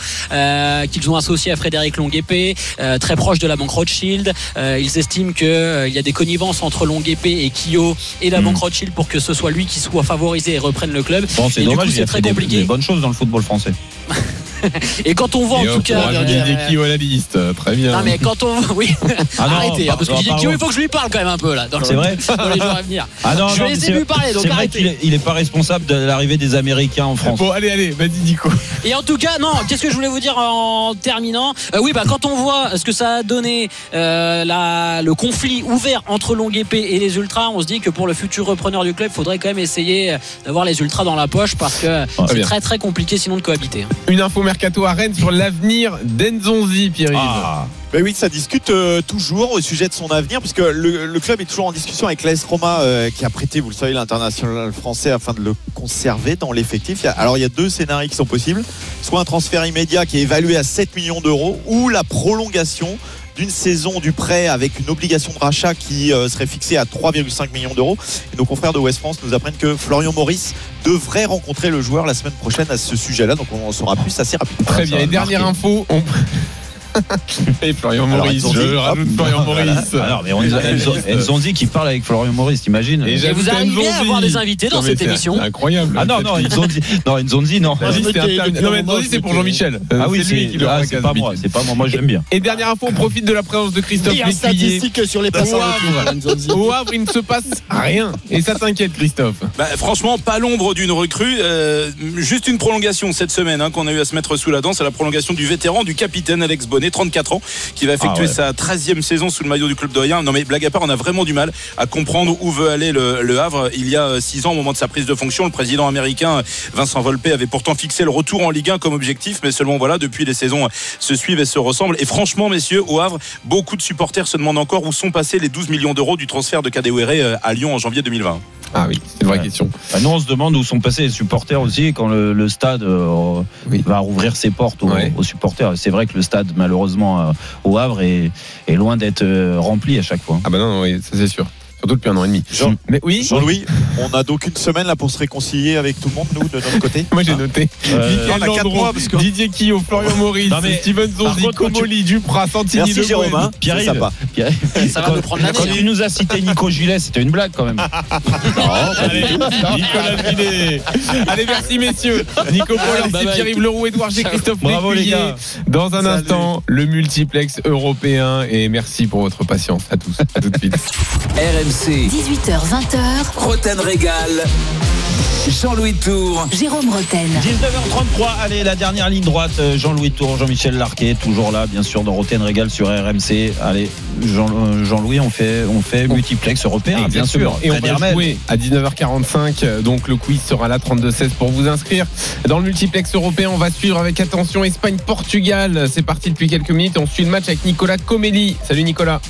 qu'ils ont associé à Frédéric Longuepé, très proche de la banque Rothschild. Ils estiment qu'il y a des connivences entre Longuepé et Quillot et la Mhm. banque Rothschild pour que ce soit lui qui soit favorisé et reprenne le club. Bon, c'est dommage, il c'est a très des, compliqué. des bonnes choses dans le football français. Et quand on voit Et en tout cas. Didier Quillot à la liste. Très bien. non mais quand on oui Ah non, arrêtez hein, par- parce que. Quillot il faut que je lui parle quand même un peu là C'est vrai dans les jours à venir Ah non, Je non, les ai c'est- vus parler, donc C'est vrai arrêtez. qu'il est, il est pas responsable de l'arrivée des Américains en France. Bon, allez, allez, vas-y, Nico. et en tout cas non qu'est-ce que je voulais vous dire en terminant? Euh, oui bah quand on voit ce que ça a donné euh, la, le conflit ouvert entre Longuepé et les Ultras on se dit que pour le futur repreneur du club il faudrait quand même essayer d'avoir les Ultras dans la poche parce que c'est bien. très très compliqué sinon de cohabiter hein. Une info mercato à Rennes sur l'avenir d'Enzonzi, Pierre-Yves. Ah, Ben oui, ça discute euh, toujours au sujet de son avenir, puisque le, le club est toujours en discussion avec l'AS Roma, euh, qui a prêté, vous le savez, l'international français afin de le conserver dans l'effectif. Alors il y a deux scénarios qui sont possibles, soit un transfert immédiat qui est évalué à 7 millions d'euros, ou la prolongation d'une saison du prêt avec une obligation de rachat qui euh, serait fixée à 3,5 millions d'euros. Et nos confrères de West France nous apprennent que Florian Maurice devrait rencontrer le joueur la semaine prochaine à ce sujet-là, donc on en saura plus assez rapidement. Très bien. Et dernière info. On... Et Florian Alors, Maurice, dit, je hop, rajoute Florian Maurice. Alors, mais on, Enzo dit qu'il parle avec Florian Maurice, t'imagines Et Et vous arrivez à Nzonzi. avoir des invités dans Non, cette c'est émission Incroyable. Ah non, non, Nzonzi, non, Nzonzi, non. Nzonzi, c'est mais Nzonzi, c'est pour Jean-Michel. Ah oui, c'est lui qui le ah, pas moi, c'est pas moi, moi j'aime bien. Et dernière info, on profite de la présence de Christophe Pire Lécuyer. statistique sur les Au Havre. Nzonzi. Au Havre, il ne se passe rien. Et ça t'inquiète, Christophe? Bah, franchement, pas l'ombre d'une recrue. euh, juste une prolongation cette semaine hein, qu'on a eu à se mettre sous la dent. C'est la prolongation du vétéran, du capitaine Alex Bonnet, 34 ans, qui va effectuer Ah ouais. sa 13e saison sous le maillot du club d'Orient. Non mais blague à part, on a vraiment du mal à comprendre où veut aller le, le Havre. Il y a 6 ans, au moment de sa prise de fonction, le président américain Vincent Volpe avait pourtant fixé le retour en Ligue 1 comme objectif. Mais seulement voilà, depuis les saisons se suivent et se ressemblent. Et franchement, messieurs, au Havre, beaucoup de supporters se demandent encore où sont passés les 12 millions d'euros du transfert de Kadewere euh, à Lyon en janvier 2020. Ah oui, c'est une vraie Ouais. question. Bah, nous, on se demande où sont passés les supporters aussi quand le, le stade euh, Oui. va rouvrir ses portes aux, Ouais. aux supporters. C'est vrai que le stade, malheureusement, euh, au Havre, est, est loin d'être euh, rempli à chaque fois. Ah bah non, non, oui, ça c'est sûr. Surtout depuis un an et demi. Jean- Mais oui, Jean-Louis, on a donc une semaine là pour se réconcilier avec tout le monde, nous, de notre côté. moi j'ai Hein noté. Euh, Michael on a quatre Landreau, mois, parce que- Didier Quillot, Florian Maurice, Non, mais Steven Zonzi, quand tu- Comoli, Duprat, Santini, Merci Le Jérôme, hein, Pierre c'est sympa. Pierre- Ça va nous prendre l'année, quand hein. tu nous as cité Nico Gillet, c'était une blague quand même. Allez, Nicolas Vinet. Allez, merci messieurs. Nico bye bye. Pierre-Yves Leroux, Edouard G, Christophe Bravo, les gars. Dans un Salut. instant, le multiplex européen. Et merci pour votre patience à tous. À tout de suite. RMC, 18h20h, Roten Régal. Jean-Louis Tour. Jérôme Roten. 19h33, allez, la dernière ligne droite. euh, Jean-Louis Tour, Jean-Michel Larquet, toujours là, bien sûr, dans Roten Régal sur RMC. Allez, Jean- euh, Jean-Louis, on fait, on fait multiplex européen, bien sûr. Et on va jouer à 19h45. euh, Donc le quiz sera là 32-16 pour vous inscrire. Dans le multiplex européen, on va suivre avec attention Espagne-Portugal. C'est parti depuis quelques minutes. On suit le match avec Nicolas Comelli. Salut Nicolas.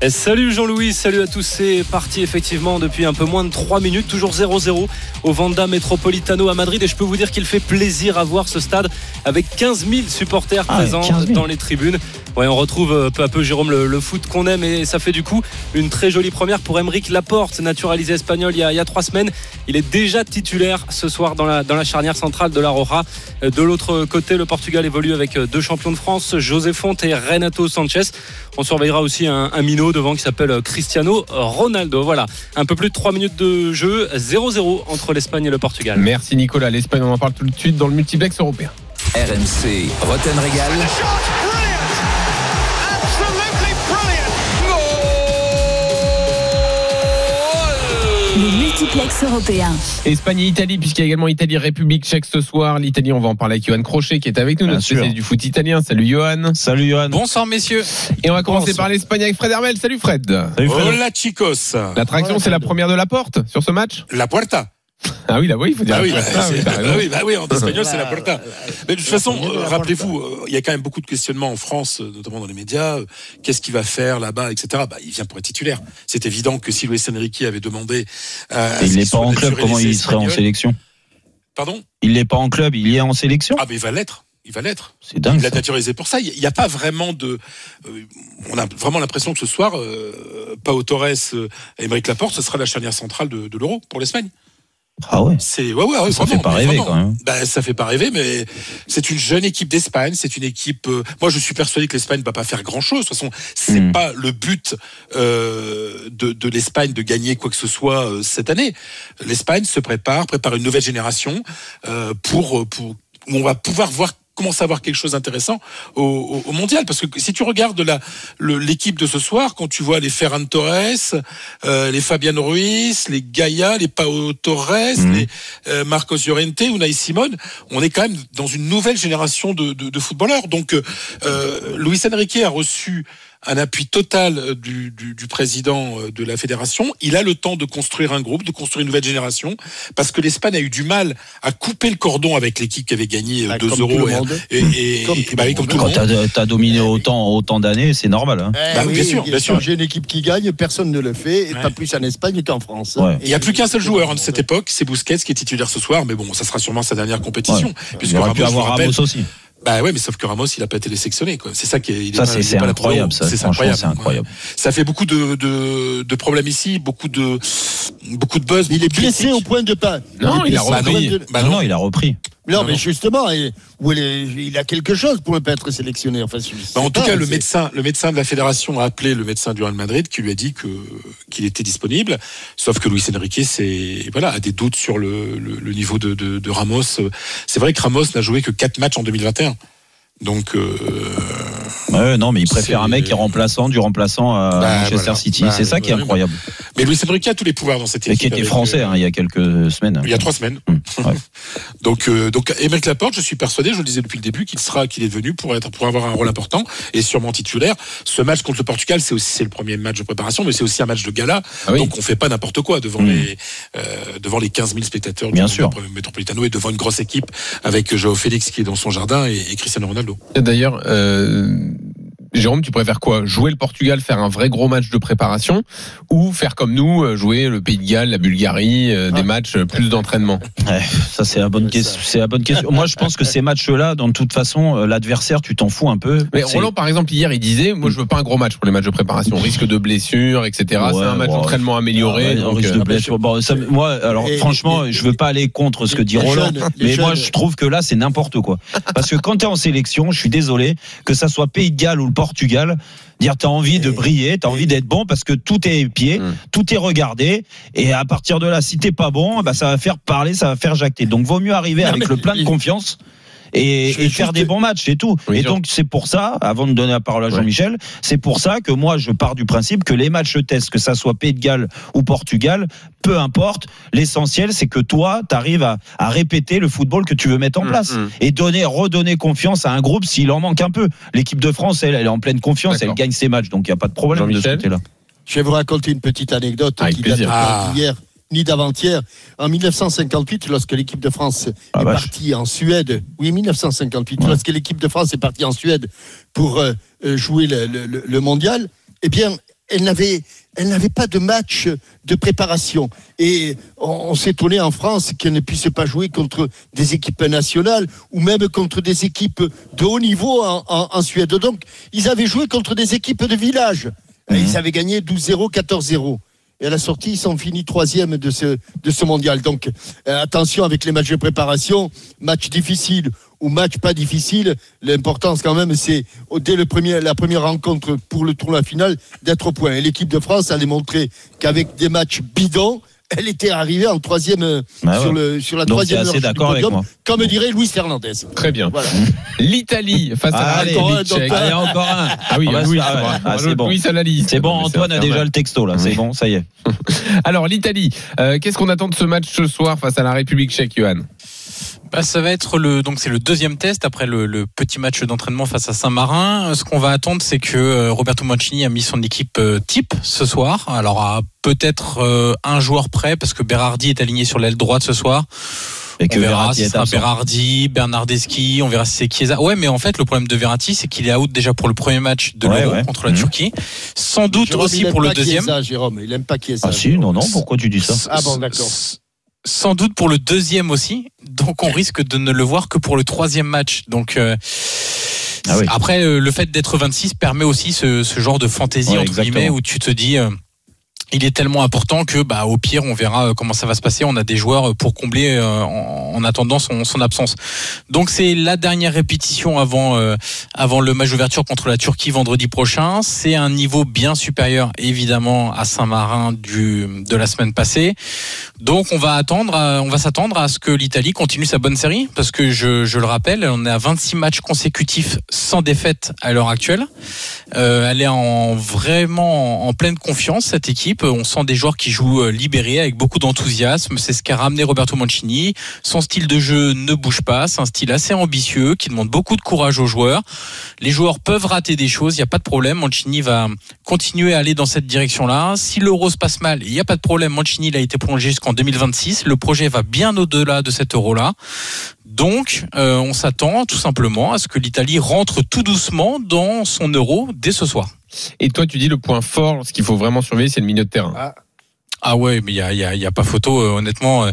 Et salut Jean-Louis, salut à tous. C'est parti effectivement depuis un peu moins de 3 minutes, toujours 0-0 au Vanda Metropolitano à Madrid. Et je peux vous dire qu'il fait plaisir à voir ce stade avec 15 000 supporters Ah présents 15 000. dans les tribunes. Ouais, on retrouve euh, peu à peu Jérôme le, le foot qu'on aime et ça fait du coup une très jolie première pour Emeric Laporte, naturalisé espagnol il y a, il y a trois semaines. Il est déjà titulaire ce soir dans la, dans la charnière centrale de la Roja. Euh, De l'autre côté, le Portugal évolue avec euh, deux champions de France, José Fonte et Renato Sanchez. On surveillera aussi un, un minot devant qui s'appelle euh, Cristiano Ronaldo. Voilà, un peu plus de 3 minutes de jeu, 0-0 entre l'Espagne et le Portugal. Merci Nicolas. L'Espagne, on en parle tout de suite dans le multiplex européen. RMC, Roten Régal. Multiplex européen. Espagne et Italie, puisqu'il y a également Italie-République tchèque ce soir. L'Italie, on va en parler avec Johan Crochet qui est avec nous, Bien notre sûr. spécialiste du foot italien. Salut Johan. Salut Johan. Bonsoir messieurs. Et on va commencer Bonsoir. par l'Espagne avec Fred Hermel. Salut Fred. Salut Fred. Hola chicos. L'attraction, c'est la première de la porte sur ce match? La puerta. Ah oui, là, oui, il faut dire. Ah oui, bah, oui, bah oui, bah oui, en espagnol c'est la puerta. Mais de toute façon, euh, rappelez-vous, euh, il y a quand même beaucoup de questionnements en France, euh, notamment dans les médias. euh, Qu'est-ce qu'il va faire là-bas, etc. Bah, il vient pour être titulaire. C'est évident que si Luis Enrique avait demandé. euh, il n'est pas en club, comment il serait en sélection? Pardon? Il n'est pas en club, il y est en sélection? Ah, mais il va l'être. Il va l'être. C'est dingue. Il l'a naturalisé pour ça. Il n'y a pas vraiment de. euh, on a vraiment l'impression que ce soir, euh, Pau Torres euh, et Émeric Laporte, ce sera la charnière centrale de, de l'Euro pour l'Espagne. Ah ouais. C'est ouais, ouais, ouais, Ça vraiment, fait pas rêver, vraiment. quand même. Bah, ça fait pas rêver, mais c'est une jeune équipe d'Espagne. C'est une équipe. euh, moi, je suis persuadé que l'Espagne va pas faire grand chose. De toute façon, c'est Mm. pas le but euh, de, de l'Espagne de gagner quoi que ce soit euh, cette année. L'Espagne se prépare, prépare une nouvelle génération euh, pour pour où on va pouvoir voir commencer à avoir quelque chose d'intéressant au, au- au mondial parce que si tu regardes l'équipe de ce soir quand tu vois les Ferran Torres euh, les Fabian Ruiz les Gaia les Pau Torres Mhm. les euh, Marcos Llorente Unai Simon on est quand même dans une nouvelle génération de, de, de footballeurs donc euh, Luis Enrique a reçu un appui total euh, du, du, du, président euh, de la fédération. Il a le temps de construire un groupe, de construire une nouvelle génération, parce que l'Espagne a eu du mal à couper le cordon avec l'équipe qui avait gagné 2 Ah, euros. Et, et, Comme et- bah oui, comme tout Quand t'as as dominé autant, autant d'années, c'est normal. Hein. Eh Bah, oui, bien sûr, bien sûr. J'ai une équipe qui gagne, personne ne le fait, et Ouais. pas plus en Espagne qu'en France. Ouais. Et- Il n'y a plus qu'un seul joueur hein, de cette époque, c'est Busquets qui est titulaire ce soir, mais bon, ça sera sûrement sa dernière compétition. Il Puisque aurait pu avoir Ramos aussi. Bah ouais, mais sauf que Ramos, il a pas été sélectionné. Quoi. C'est ça qui est. il est Ça, c'est incroyable. Ça, C'est incroyable. incroyable. Ça fait beaucoup de, de, de problèmes ici, beaucoup de, beaucoup de buzz. Il est blessé au point de pas. Non, il a repris. de- Bah non, il a repris. Non, Non, mais justement, et- où il, est- il a quelque chose pour ne pas être sélectionné. Enfin, Bah, en tout pas, cas, le médecin, le médecin de la fédération a appelé le médecin du Real Madrid qui lui a dit que qu'il était disponible. Sauf que Luis Enrique, c'est voilà, a des doutes sur le, le, le niveau de, de, de Ramos. C'est vrai que Ramos n'a joué que 4 matchs en 2021. Donc, euh, Ouais, non, mais il préfère un mec qui est remplaçant du remplaçant à Bah, Manchester voilà. City. Bah, c'est ça qui est incroyable. mais Luis Enrique a tous les pouvoirs dans cette Et équipe. qui était français euh, hein, il y a quelques semaines. Il y a trois semaines. Hum, ouais. Donc, euh, donc, Laporte, je suis persuadé, je le disais depuis le début, qu'il sera, qu'il est venu pour être, pour avoir un rôle important et sûrement titulaire. Ce match contre le Portugal, c'est aussi c'est le premier match de préparation, mais c'est aussi un match de gala. Ah oui. Donc, on fait pas n'importe quoi devant Mm. les, euh, devant les 15 000 spectateurs Bien du sûr. Metropolitano et devant une grosse équipe avec Joao Félix qui est dans son jardin et, et Cristiano Ronaldo. D'ailleurs, euh, Jérôme, tu préfères quoi? Jouer le Portugal, faire un vrai gros match de préparation ou faire comme nous, euh, jouer le Pays de Galles, la Bulgarie, euh, des Ah. matchs euh, plus d'entraînement? Ouais, ça c'est la bonne question. C'est la bonne question. Moi, je pense que ces matchs-là, dans toute façon, euh, l'adversaire, tu t'en fous un peu. Mais C'est- Roland, par exemple, hier, il disait Moi, je veux pas un gros match pour les matchs de préparation. Risque de blessure, etc. C'est Ouais, un match ouais. d'entraînement amélioré. Ouais, donc, risque euh, de blessure. Bon, ça, moi, alors Et- franchement, et- je veux pas aller contre ce que dit Roland, jeunes- mais moi, jeunes- je trouve que là, c'est n'importe quoi. Parce que quand tu es en sélection, je suis désolé, que ça soit Pays de Galles ou le Portugal, dire t'as envie de briller, t'as envie d'être bon parce que tout est épié, Mm. tout est regardé, et à partir de là, si t'es pas bon, bah, ça va faire parler, ça va faire jacter. Donc, vaut mieux arriver Non, avec le plein de confiance. Et, faire des bons matchs, c'est tout. Oui, et Jean. donc c'est pour ça, avant de donner la parole à Ouais. Jean-Michel, c'est pour ça que moi je pars du principe que les matchs test, que ça soit Pays de Galles ou Portugal, peu importe, l'essentiel c'est que toi, tu arrives à, à répéter le football que tu veux mettre en Mm, place mm. et donner, redonner confiance à un groupe s'il en manque un peu. L'équipe de France, elle, elle est en pleine confiance, elle gagne ses matchs, donc il n'y a pas de problème de ce Jean-Michel côté-là. Je vais vous raconter une petite anecdote Avec qui date Ah. d'hier ni d'avant-hier. En 1958, lorsque l'équipe de France Ah, est vache. partie en Suède, oui, 1958, Ouais. lorsque l'équipe de France est partie en Suède pour euh, euh, jouer le, le- le- le mondial, eh bien, elle n'avait, elle n'avait pas de match de préparation. Et on, on s'étonnait en France qu'elle ne puisse pas jouer contre des équipes nationales ou même contre des équipes de haut niveau en, en- en Suède. Donc, ils avaient joué contre des équipes de village. Mhm. Ils avaient gagné 12-0, 14-0. Et à la sortie, ils sont finis troisième de ce, mondial. Donc, euh, attention avec les matchs de préparation, match difficile ou match pas difficile. L'importance quand même, c'est dès la première rencontre pour le tournoi final d'être au point. Et l'équipe de France allait montrer qu'avec des matchs bidons, elle était arrivée en troisième euh, Ouais, sur, le, sur la Donc, troisième heure du d'accord avec moi. comme dirait Luis Fernandez. Très bien. Voilà. L'Italie face à la Allez, République encore Allez, encore un. Ah oui, On va Louis, ah ah, c'est bon. La. C'est bon, Antoine a déjà le texto là, c'est bon, ça y est. Alors, l'Italie, euh, qu'est-ce qu'on attend de ce match ce soir face à la République tchèque, Johan? Bah, ça va être le donc c'est le deuxième test après le, le petit match d'entraînement face à Saint-Marin. Ce qu'on va attendre, c'est que euh, Roberto Mancini a mis son équipe euh, type ce soir. Alors à peut-être euh, un joueur près parce que Berardi est aligné sur l'aile droite ce soir. Et on que verra Verratti si sera. Berardi, Bernardeschi, on verra si c'est Chiesa. Ouais, mais en fait le problème de Verratti, c'est qu'il est out déjà pour le premier match de Ouais, l'Euro ouais. contre la Mhm. Turquie. Sans doute Jérôme, aussi pour le pas deuxième. Chiesa, Jérôme, il aime pas Chiesa. Ah si, non, non, pourquoi tu dis ça Ah bon, d'accord. Sans doute pour le deuxième aussi. Donc on risque de ne le voir que pour le troisième match. Donc euh, Ah oui. après euh, le fait d'être 26 permet aussi ce, ce genre de fantaisie Ouais, entre exactement. guillemets où tu te dis euh, il est tellement important que bah au pire on verra euh, comment ça va se passer. On a des joueurs euh, pour combler euh, en, en attendant son, son absence. Donc c'est la dernière répétition avant euh, avant le match d'ouverture contre la Turquie vendredi prochain. C'est un niveau bien supérieur évidemment à Saint-Marin du de la semaine passée. Donc on va attendre, à- on va s'attendre à ce que l'Italie continue sa bonne série parce que je, je le rappelle, on est à 26 matchs consécutifs sans défaite à l'heure actuelle. Euh, elle est en vraiment en, en pleine confiance cette équipe On sent des joueurs qui jouent euh, libérés avec beaucoup d'enthousiasme. C'est ce qu'a ramené Roberto Mancini. Son style de jeu ne bouge pas. C'est un style assez ambitieux qui demande beaucoup de courage aux joueurs. Les joueurs peuvent rater des choses. Il n'y a pas de problème. Mancini va continuer à aller dans cette direction-là. Si l'euro se passe mal, il n'y a pas de problème. Mancini il a été prolongé jusqu'en 2026. Le projet va bien au-delà de cet euro-là. Donc, euh, on s'attend tout simplement à ce que l'Italie rentre tout doucement dans son euro dès ce soir. Et toi, tu dis le point fort, ce qu'il faut vraiment surveiller, c'est le milieu de terrain. Ah, ah ouais, mais il y a, y, a, y a, pas photo, euh, honnêtement.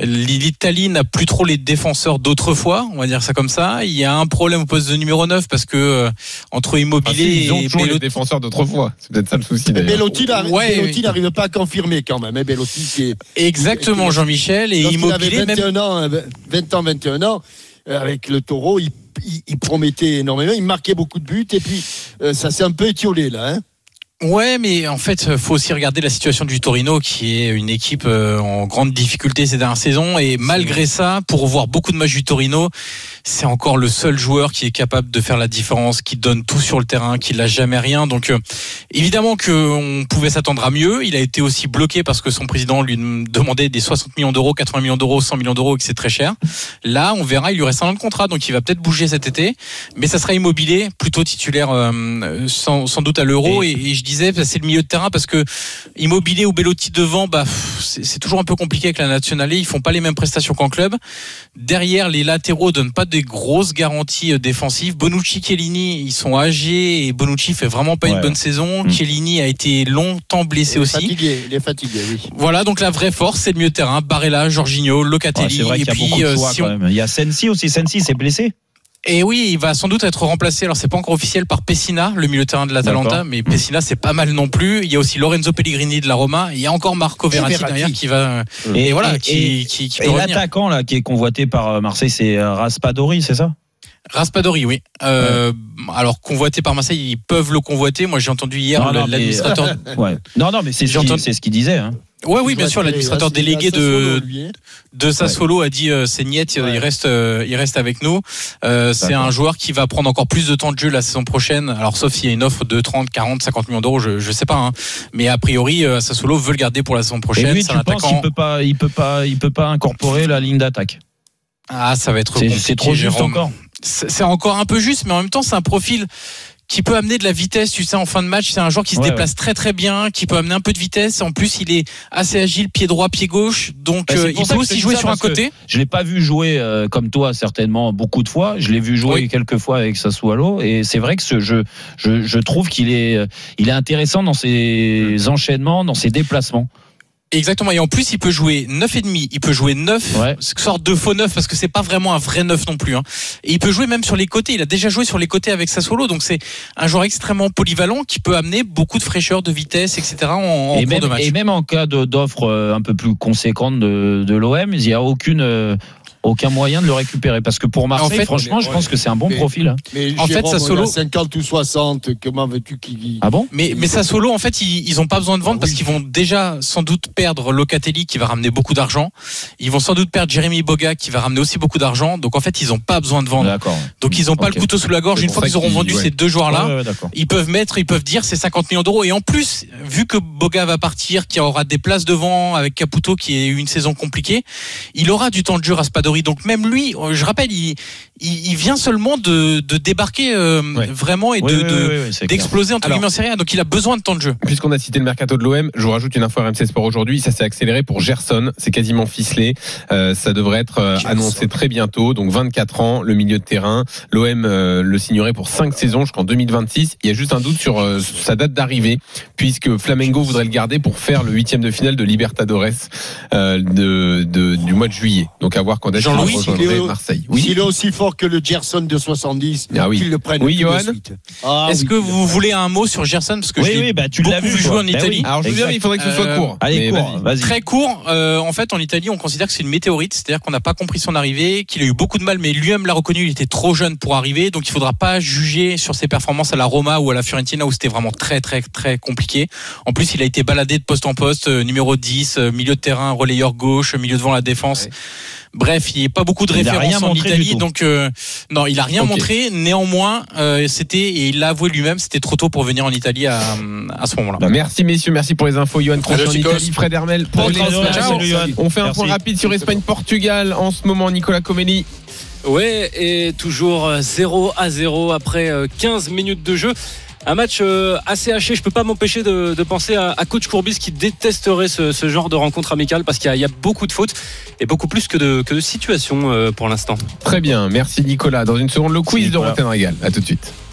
Euh, L'Italie n'a plus trop les défenseurs d'autrefois, on va dire ça comme ça. Il y a un problème au poste de numéro 9 parce que euh, entre Immobilier ah, si, ils ont et toujours les Bellotti- défenseurs d'autrefois. C'est peut-être ça le souci d'ailleurs. Bellotti n'arrive Ouais, Bellotti oui. n'arrive pas à confirmer quand même. hein, Bellotti qui est Exactement, Jean-Michel. Et avait Immobilier, même 21 ans, euh, 20 ans, 21 ans, euh, avec le taureau, il, il- il promettait énormément, il marquait beaucoup de buts, et puis euh, ça s'est un peu étiolé là. Hein. Ouais, mais en fait, faut aussi regarder la situation du Torino, qui est une équipe euh, en grande difficulté ces dernières saisons. Et malgré ça, pour voir beaucoup de matchs du Torino, c'est encore le seul joueur qui est capable de faire la différence, qui donne tout sur le terrain, qui lâche jamais rien. Donc, euh, évidemment qu'on pouvait s'attendre à mieux. Il a été aussi bloqué parce que son président lui demandait des 60 millions d'euros, 80 millions d'euros, 100 millions d'euros, et que c'est très cher. Là, on verra, il lui reste un an de contrat, donc il va peut-être bouger cet été. Mais ça sera immobilier, plutôt titulaire, euh, sans, sans doute à l'euro. Et, et je disais, bah, c'est le milieu de terrain parce que immobilier ou Bellotti devant, bah, c'est toujours un peu compliqué avec la nationale. Ils font pas les mêmes prestations qu'en club. Derrière, les latéraux donnent pas des grosses garanties euh, défensives. Bonucci, Chiellini, ils sont âgés et Bonucci fait vraiment pas une bonne saison. Mm. Chiellini a été longtemps blessé Il est aussi. fatigué, il est fatigué, oui. Voilà, donc la vraie force, c'est le milieu de terrain. Barella, Jorginho, Ouais, Locatelli. c'est vrai et qu'il y a puis, beaucoup de euh, choix si quand on- même. Il y a Sensi aussi. Sensi s'est blessé. Et oui, il va sans doute être remplacé. Alors c'est pas encore officiel par Pessina, le milieu de terrain de l'Atalanta, mais Pessina c'est pas mal non plus. Il y a aussi Lorenzo Pellegrini de la Roma. Il y a encore Marco Verratti, Verratti. derrière qui va et, voilà qui, qui, qui peut et revenir. l'attaquant là qui est convoité par euh, Marseille, c'est euh, Raspadori, c'est ça? Raspadori, oui. Euh, Alors convoité par Marseille, ils peuvent le convoiter. Moi j'ai entendu hier Non, le- non, mais- l'administrateur. Ouais. Non, non, mais c'est ce qu'il ce qu'il disait. Hein. Ouais, oui, bien sûr, l'administrateur délégué de solo, lui, de Sassuolo a dit euh, c'est Niet, il Ouais. reste euh, il reste avec nous. Euh, c'est un joueur qui va prendre encore plus de temps de jeu la saison prochaine. Alors sauf s'il y a une offre de 30, 40, 50 millions d'euros, je je sais pas hein. Mais a priori Sassuolo veut le garder pour la saison Et prochaine, lui, c'est tu un penses qu'il attaquant. peut pas, il peut pas, il peut pas incorporer la ligne d'attaque? Ah, ça va être C'est trop juste Jérôme. encore. C'est encore un peu juste mais en même temps c'est un profil qui peut amener de la vitesse, tu sais, en fin de match. C'est un joueur qui se Ouais, déplace très très bien, qui peut amener un peu de vitesse. En plus, il est assez agile, pied droit, pied gauche. Donc, Bah, euh, il peut aussi jouer sur un côté. Je l'ai pas vu jouer euh, comme toi certainement beaucoup de fois. Je l'ai vu jouer Oui. quelques fois avec Sassuolo et c'est vrai que ce jeu, je, je trouve qu'il est, euh, il est intéressant dans ses enchaînements, dans ses déplacements. Exactement. Et en plus, il peut jouer 9,5, il peut jouer 9, Ouais. sorte de faux 9 parce que c'est pas vraiment un vrai 9 non plus. Hein. Et il peut jouer même sur les côtés. Il a déjà joué sur les côtés avec Sassuolo. Donc c'est un joueur extrêmement polyvalent qui peut amener beaucoup de fraîcheur, de vitesse, etc. en, en et, cours même, de match. et même en cas d'offre euh, un peu plus conséquente de, de l'OM, il n'y a aucune, euh, aucun moyen de le récupérer. Parce que pour Marseille, fait, franchement, je ouais. pense que c'est un bon Mais- profil. hein. Mais En fait, Jérôme, il a 50 ou 60, comment veux-tu qu'il. Ah bon Mais, mais Sassuolo, en fait, ils, ils ont pas besoin de vendre Ah parce oui. qu'ils vont déjà sans doute perdre Locatelli qui va ramener beaucoup d'argent. Ils vont sans doute perdre Jérémy Boga qui va ramener aussi beaucoup d'argent. Donc en fait, ils ont pas besoin de vendre. D'accord. Donc ils ont pas le couteau sous la gorge. Une fois qu'ils auront vendu ouais. ces deux joueurs-là, Ouais, ouais, d'accord. ils peuvent mettre, ils peuvent dire c'est 50 millions d'euros. Et en plus, vu que Boga va partir, qui aura des places devant avec Caputo qui a eu une saison compliquée, il aura du temps de jeu Donc même lui, euh, je rappelle, il, il, il vient seulement de, de débarquer euh, Ouais. vraiment et Oui, de, oui, de- d'exploser entre guillemets en série A. Donc il a besoin de temps de jeu. Puisqu'on a cité le mercato de l'OM, je vous rajoute une info RMC Sport aujourd'hui. Ça s'est accéléré pour Gerson. C'est quasiment ficelé. Euh, ça devrait être euh, annoncé très bientôt. Donc 24 ans, le milieu de terrain. L'OM euh, le signerait pour 5 saisons jusqu'en 2026. Il y a juste un doute sur euh, sa date d'arrivée, puisque Flamengo voudrait le garder pour faire le huitième de finale de Libertadores de, de- du mois de juillet. Donc à voir quand est-ce Jean-Louis, rejoindrait il est- Marseille. S'il est aussi fort que le Gerson de 70, Ah oui. qu'il le prenne Oui, tout de Johan suite. Ah Est-ce oui. que vous voulez un mot sur Gerson parce que Oui, oui, bah, tu l'as beaucoup vu, jouer en Bah Italie. oui. Alors je vous dis, Exact. il faudrait que ce soit Euh, court. Allez, cours, vas-y. vas-y. Très court. Euh, en fait, en Italie, on considère que c'est une météorite, c'est-à-dire qu'on n'a pas compris son arrivée, qu'il a eu beaucoup de mal, mais lui-même l'a reconnu. Il était trop jeune pour arriver, donc il faudra pas juger sur ses performances à la Roma ou à la Fiorentina où c'était vraiment très très très compliqué. En plus, il a été baladé de poste en poste, euh, numéro 10, euh, milieu de terrain, relayeur gauche, milieu devant la défense. Bref, il n'y a pas beaucoup de Il références en Italie, donc euh, non, il a rien montré. Néanmoins, euh, c'était et il l'a avoué lui-même, c'était trop tôt pour venir en Italie à, à ce moment-là. Bah, merci messieurs, merci pour les infos. Johan en. Italie, Fred Hermel pour les. On fait un Merci. point rapide sur Espagne-Portugal en ce moment, Nicolas Comelli. Ouais, et toujours euh, 0 à 0 après euh, 15 minutes de jeu. Un match euh, assez haché. Je peux pas m'empêcher de, de penser à, à coach Courbis qui détesterait ce, ce genre de rencontre amicale parce qu'il y, a- il y a beaucoup de fautes et beaucoup plus que de, que de situations euh, pour l'instant. Très bien, merci Nicolas. Dans une seconde, le quiz de. Rotten Régal. À tout de suite.